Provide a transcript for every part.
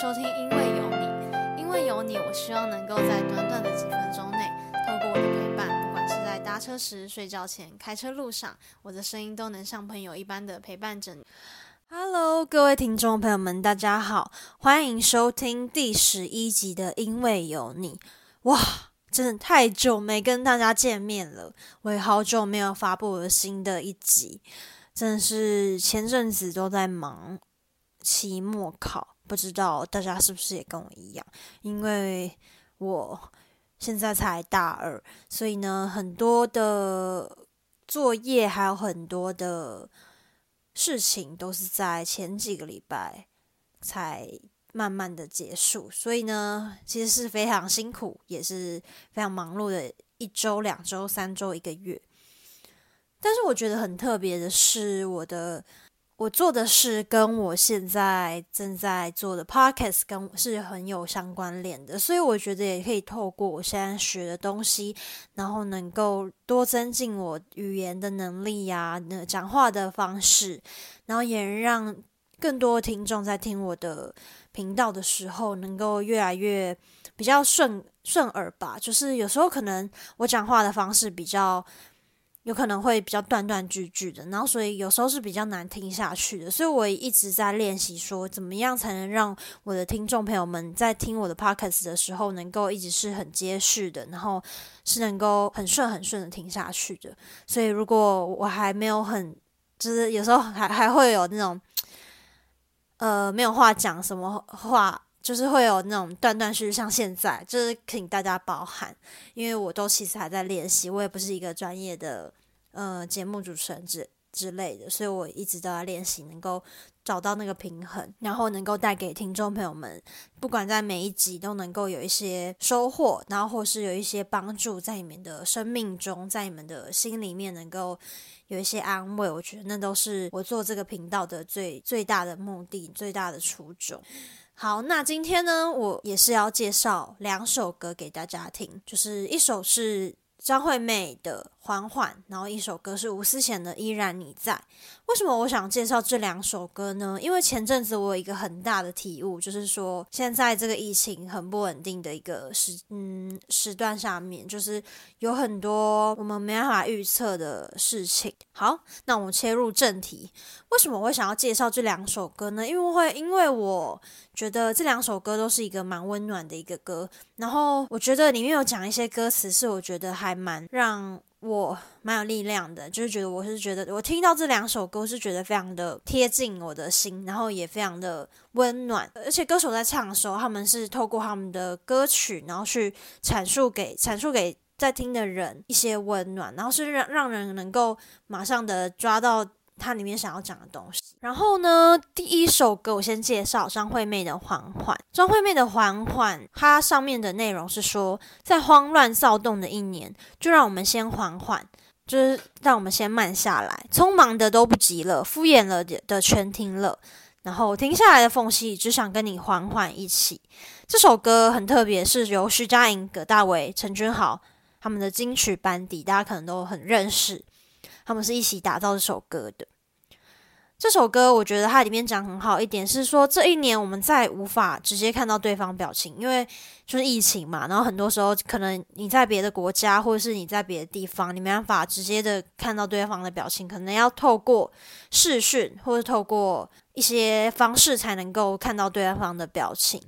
收听，因为有你，因为有你，我希望能够在短短的几分钟内，透过我的陪伴，不管是在搭车时、睡觉前、开车路上，我的声音都能像朋友一般的陪伴着你。Hello，各位听众朋友们，大家好，欢迎收听第十一集的《因为有你》。哇，真的太久没跟大家见面了，我也好久没有发布我的新的一集，真的是前阵子都在忙期末考。不知道大家是不是也跟我一样？因为我现在才大二，所以呢，很多的作业还有很多的事情都是在前几个礼拜才慢慢的结束，所以呢，其实是非常辛苦，也是非常忙碌的一周、两周、三周、一个月。但是我觉得很特别的是，我的。我做的事跟我现在正在做的 podcast 跟是很有相关联的，所以我觉得也可以透过我现在学的东西，然后能够多增进我语言的能力呀，那讲话的方式，然后也让更多听众在听我的频道的时候，能够越来越比较顺顺耳吧。就是有时候可能我讲话的方式比较。有可能会比较断断句句的，然后所以有时候是比较难听下去的，所以我一直在练习说，怎么样才能让我的听众朋友们在听我的 podcast 的时候，能够一直是很结实的，然后是能够很顺很顺的听下去的。所以如果我还没有很，就是有时候还还会有那种，呃，没有话讲，什么话就是会有那种断断续续，像现在，就是请大家包涵，因为我都其实还在练习，我也不是一个专业的。呃，节目主持人之之类的，所以我一直都在练习，能够找到那个平衡，然后能够带给听众朋友们，不管在每一集都能够有一些收获，然后或是有一些帮助，在你们的生命中，在你们的心里面能够有一些安慰。我觉得那都是我做这个频道的最最大的目的，最大的初衷。好，那今天呢，我也是要介绍两首歌给大家听，就是一首是。张惠妹的《缓缓》，然后一首歌是吴思贤的《依然你在》。为什么我想介绍这两首歌呢？因为前阵子我有一个很大的体悟，就是说现在这个疫情很不稳定的一个时嗯时段下面，就是有很多我们没办法预测的事情。好，那我们切入正题，为什么我会想要介绍这两首歌呢？因为会因为我。觉得这两首歌都是一个蛮温暖的一个歌，然后我觉得里面有讲一些歌词是我觉得还还蛮让我蛮有力量的，就是觉得我是觉得我听到这两首歌是觉得非常的贴近我的心，然后也非常的温暖，而且歌手在唱的时候，他们是透过他们的歌曲，然后去阐述给阐述给在听的人一些温暖，然后是让让人能够马上的抓到。它里面想要讲的东西。然后呢，第一首歌我先介绍张惠妹的《缓缓》。张惠妹的《缓缓》，它上面的内容是说，在慌乱躁动的一年，就让我们先缓缓，就是让我们先慢下来。匆忙的都不急了，敷衍了的全停了，然后停下来的缝隙，只想跟你缓缓一起。这首歌很特别，是由徐佳莹、葛大为、陈君豪他们的金曲班底，大家可能都很认识。他们是一起打造这首歌的。这首歌我觉得它里面讲很好一点是说，这一年我们再无法直接看到对方表情，因为就是疫情嘛。然后很多时候可能你在别的国家，或者是你在别的地方，你没办法直接的看到对方的表情，可能要透过视讯或者透过一些方式才能够看到对方的表情。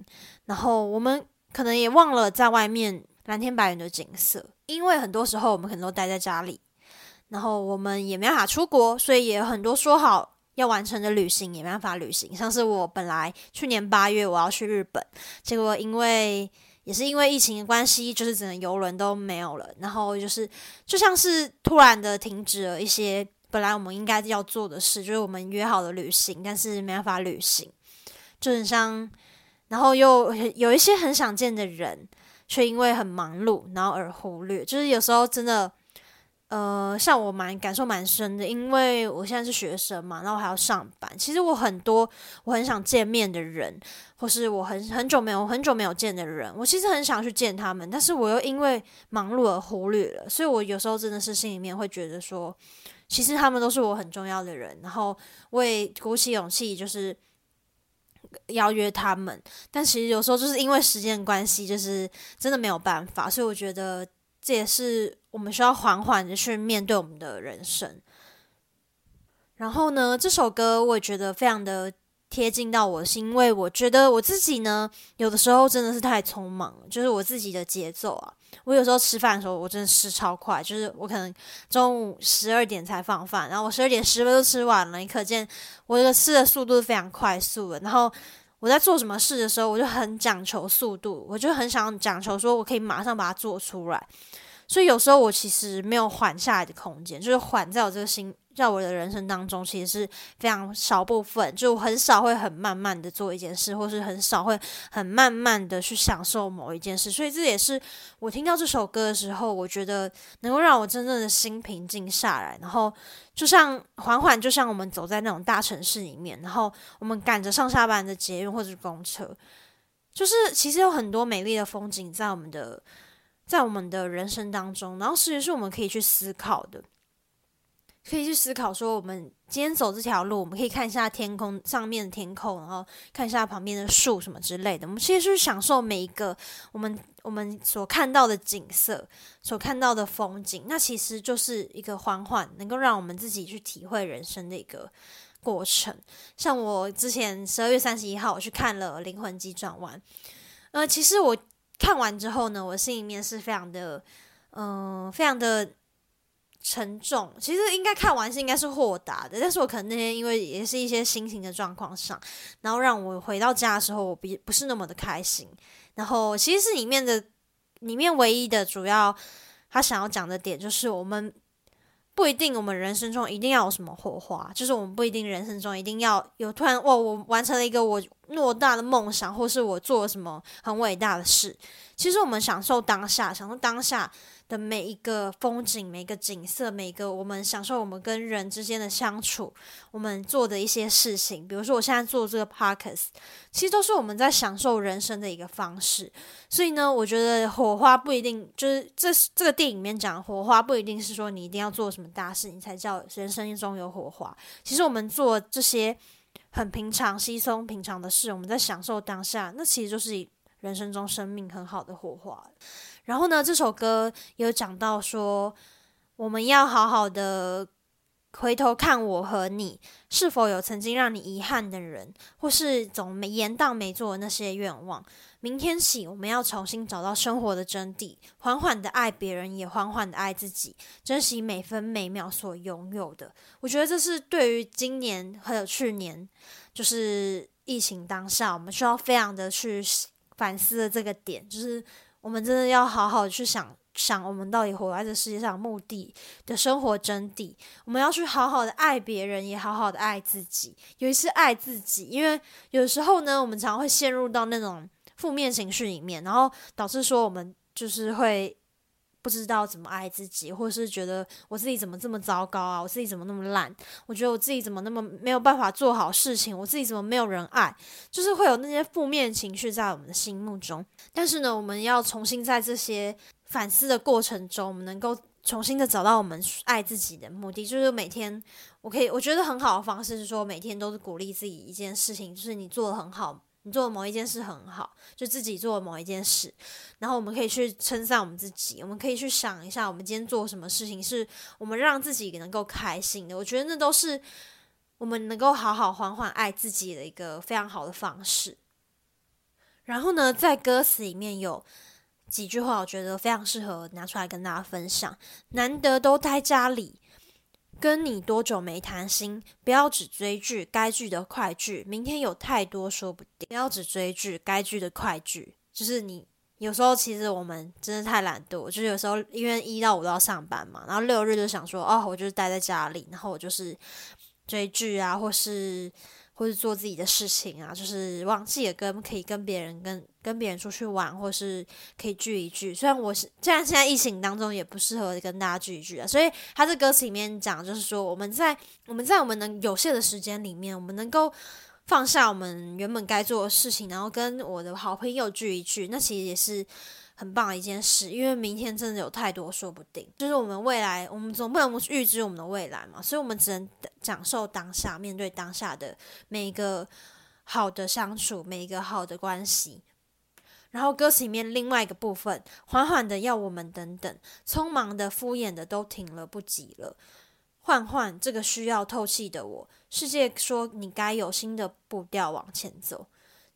然后我们可能也忘了在外面蓝天白云的景色，因为很多时候我们可能都待在家里。然后我们也没办法出国，所以也很多说好要完成的旅行也没办法旅行。像是我本来去年八月我要去日本，结果因为也是因为疫情的关系，就是整个游轮都没有了。然后就是就像是突然的停止了一些本来我们应该要做的事，就是我们约好的旅行，但是没办法旅行，就很像，然后又有一些很想见的人，却因为很忙碌，然后而忽略。就是有时候真的。呃，像我蛮感受蛮深的，因为我现在是学生嘛，然后还要上班。其实我很多我很想见面的人，或是我很很久没有很久没有见的人，我其实很想去见他们，但是我又因为忙碌而忽略了。所以我有时候真的是心里面会觉得说，其实他们都是我很重要的人。然后我也鼓起勇气，就是邀约他们，但其实有时候就是因为时间关系，就是真的没有办法，所以我觉得这也是我们需要缓缓的去面对我们的人生。然后呢，这首歌我觉得非常的贴近到我，是因为我觉得我自己呢，有的时候真的是太匆忙，就是我自己的节奏啊。我有时候吃饭的时候，我真的吃超快，就是我可能中午十二点才放饭，然后我十二点十分都吃完了，你可见我这个吃的速度是非常快速的。然后我在做什么事的时候，我就很讲求速度，我就很想讲求说我可以马上把它做出来。所以有时候我其实没有缓下来的空间，就是缓在我这个心。在我的人生当中，其实是非常少部分，就很少会很慢慢的做一件事，或是很少会很慢慢的去享受某一件事。所以这也是我听到这首歌的时候，我觉得能够让我真正的心平静下来。然后就像缓缓，就像我们走在那种大城市里面，然后我们赶着上下班的捷运或者是公车，就是其实有很多美丽的风景在我们的在我们的人生当中，然后其实是我们可以去思考的。可以去思考说，我们今天走这条路，我们可以看一下天空上面的天空，然后看一下旁边的树什么之类的。我们其实是享受每一个我们我们所看到的景色，所看到的风景。那其实就是一个缓缓能够让我们自己去体会人生的一个过程。像我之前十二月三十一号我去看了《灵魂急转弯》，呃，其实我看完之后呢，我心里面是非常的，嗯，非常的。沉重，其实应该看完是应该是豁达的，但是我可能那天因为也是一些心情的状况上，然后让我回到家的时候，我不不是那么的开心。然后其实是里面的里面唯一的主要他想要讲的点，就是我们不一定我们人生中一定要有什么火花，就是我们不一定人生中一定要有突然哇，我完成了一个我偌大的梦想，或是我做了什么很伟大的事。其实我们享受当下，享受当下。的每一个风景，每一个景色，每个我们享受我们跟人之间的相处，我们做的一些事情，比如说我现在做这个 podcast，其实都是我们在享受人生的一个方式。所以呢，我觉得火花不一定就是这这个电影里面讲火花不一定是说你一定要做什么大事，你才叫人生中有火花。其实我们做这些很平常、稀松平常的事，我们在享受当下，那其实就是人生中生命很好的火花。然后呢，这首歌有讲到说，我们要好好的回头看我和你是否有曾经让你遗憾的人，或是总没延宕没做的那些愿望。明天起，我们要重新找到生活的真谛，缓缓的爱别人，也缓缓的爱自己，珍惜每分每秒所拥有的。我觉得这是对于今年还有去年，就是疫情当下，我们需要非常的去反思的这个点，就是。我们真的要好好去想想，我们到底活在这世界上目的的生活真谛。我们要去好好的爱别人，也好好的爱自己，尤其是爱自己。因为有时候呢，我们常会陷入到那种负面情绪里面，然后导致说我们就是会。不知道怎么爱自己，或是觉得我自己怎么这么糟糕啊？我自己怎么那么烂？我觉得我自己怎么那么没有办法做好事情？我自己怎么没有人爱？就是会有那些负面情绪在我们的心目中。但是呢，我们要重新在这些反思的过程中，我们能够重新的找到我们爱自己的目的。就是每天，我可以我觉得很好的方式是说，每天都是鼓励自己一件事情，就是你做的很好。你做的某一件事很好，就自己做的某一件事，然后我们可以去称赞我们自己，我们可以去想一下，我们今天做什么事情是我们让自己能够开心的。我觉得那都是我们能够好好缓缓爱自己的一个非常好的方式。然后呢，在歌词里面有几句话，我觉得非常适合拿出来跟大家分享。难得都待家里。跟你多久没谈心？不要只追剧，该剧的快剧。明天有太多说不定。不要只追剧，该剧的快剧。就是你有时候其实我们真的太懒惰，就是有时候因为一到五都要上班嘛，然后六日就想说哦，我就是待在家里，然后我就是追剧啊，或是。或是做自己的事情啊，就是忘记了跟可以跟别人跟跟别人出去玩，或是可以聚一聚。虽然我是虽然现在疫情当中也不适合跟大家聚一聚啊，所以他这歌词里面讲，就是说我们在我们在我们能有限的时间里面，我们能够放下我们原本该做的事情，然后跟我的好朋友聚一聚，那其实也是。很棒的一件事，因为明天真的有太多说不定。就是我们未来，我们总不能预知我们的未来嘛，所以我们只能享受当下，面对当下的每一个好的相处，每一个好的关系。然后歌词里面另外一个部分，缓缓的要我们等等，匆忙的敷衍的都停了不急了，换换这个需要透气的我，世界说你该有新的步调往前走。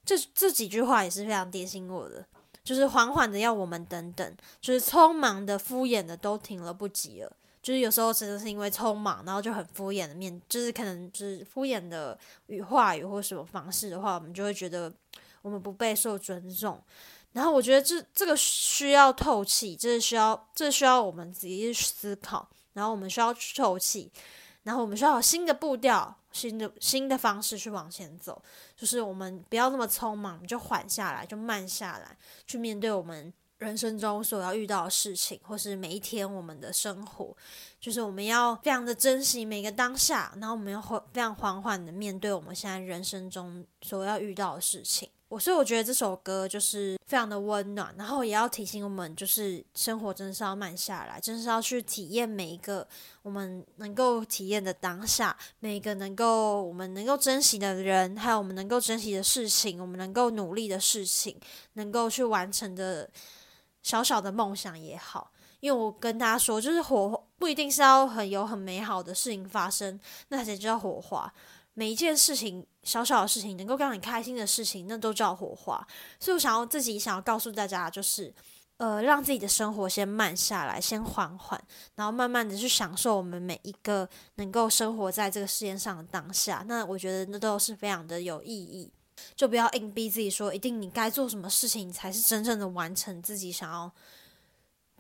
这这几句话也是非常点醒我的，就是缓缓的要我们等等，就是匆忙的敷衍的都停了不及了，就是有时候真的是因为匆忙，然后就很敷衍的面，就是可能就是敷衍的语话语或什么方式的话，我们就会觉得。我们不被受尊重，然后我觉得这这个需要透气，这是需要这需要我们自己去思考，然后我们需要去透气，然后我们需要有新的步调、新的新的方式去往前走，就是我们不要那么匆忙，就缓下来，就慢下来，去面对我们人生中所要遇到的事情，或是每一天我们的生活，就是我们要非常的珍惜每个当下，然后我们要缓非常缓缓的面对我们现在人生中所要遇到的事情。我所以我觉得这首歌就是非常的温暖，然后也要提醒我们，就是生活真的是要慢下来，真的是要去体验每一个我们能够体验的当下，每一个能够我们能够珍惜的人，还有我们能够珍惜的事情，我们能够努力的事情，能够去完成的小小的梦想也好。因为我跟大家说，就是火不一定是要很有很美好的事情发生，那才叫火花。每一件事情，小小的事情，能够让你开心的事情，那都叫火花。所以我想要自己想要告诉大家，就是呃，让自己的生活先慢下来，先缓缓，然后慢慢的去享受我们每一个能够生活在这个世界上的当下。那我觉得那都是非常的有意义。就不要硬逼自己说，一定你该做什么事情才是真正的完成自己想要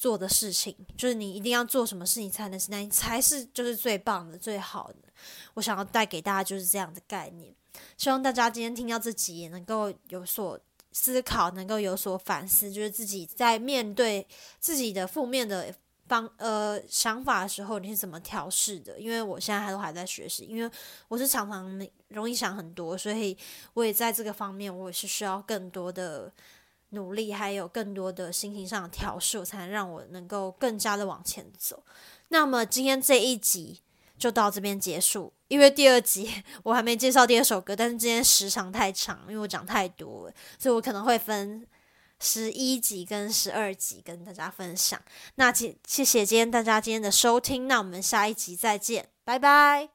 做的事情。就是你一定要做什么事情才能是那才是就是最棒的、最好的。我想要带给大家就是这样的概念，希望大家今天听到这集也能够有所思考，能够有所反思，就是自己在面对自己的负面的方呃想法的时候，你是怎么调试的？因为我现在还都还在学习，因为我是常常容易想很多，所以我也在这个方面，我也是需要更多的努力，还有更多的心情上的调试，才能让我能够更加的往前走。那么今天这一集。就到这边结束，因为第二集我还没介绍第二首歌，但是今天时长太长，因为我讲太多了，所以我可能会分十一集跟十二集跟大家分享。那谢谢谢今天大家今天的收听，那我们下一集再见，拜拜。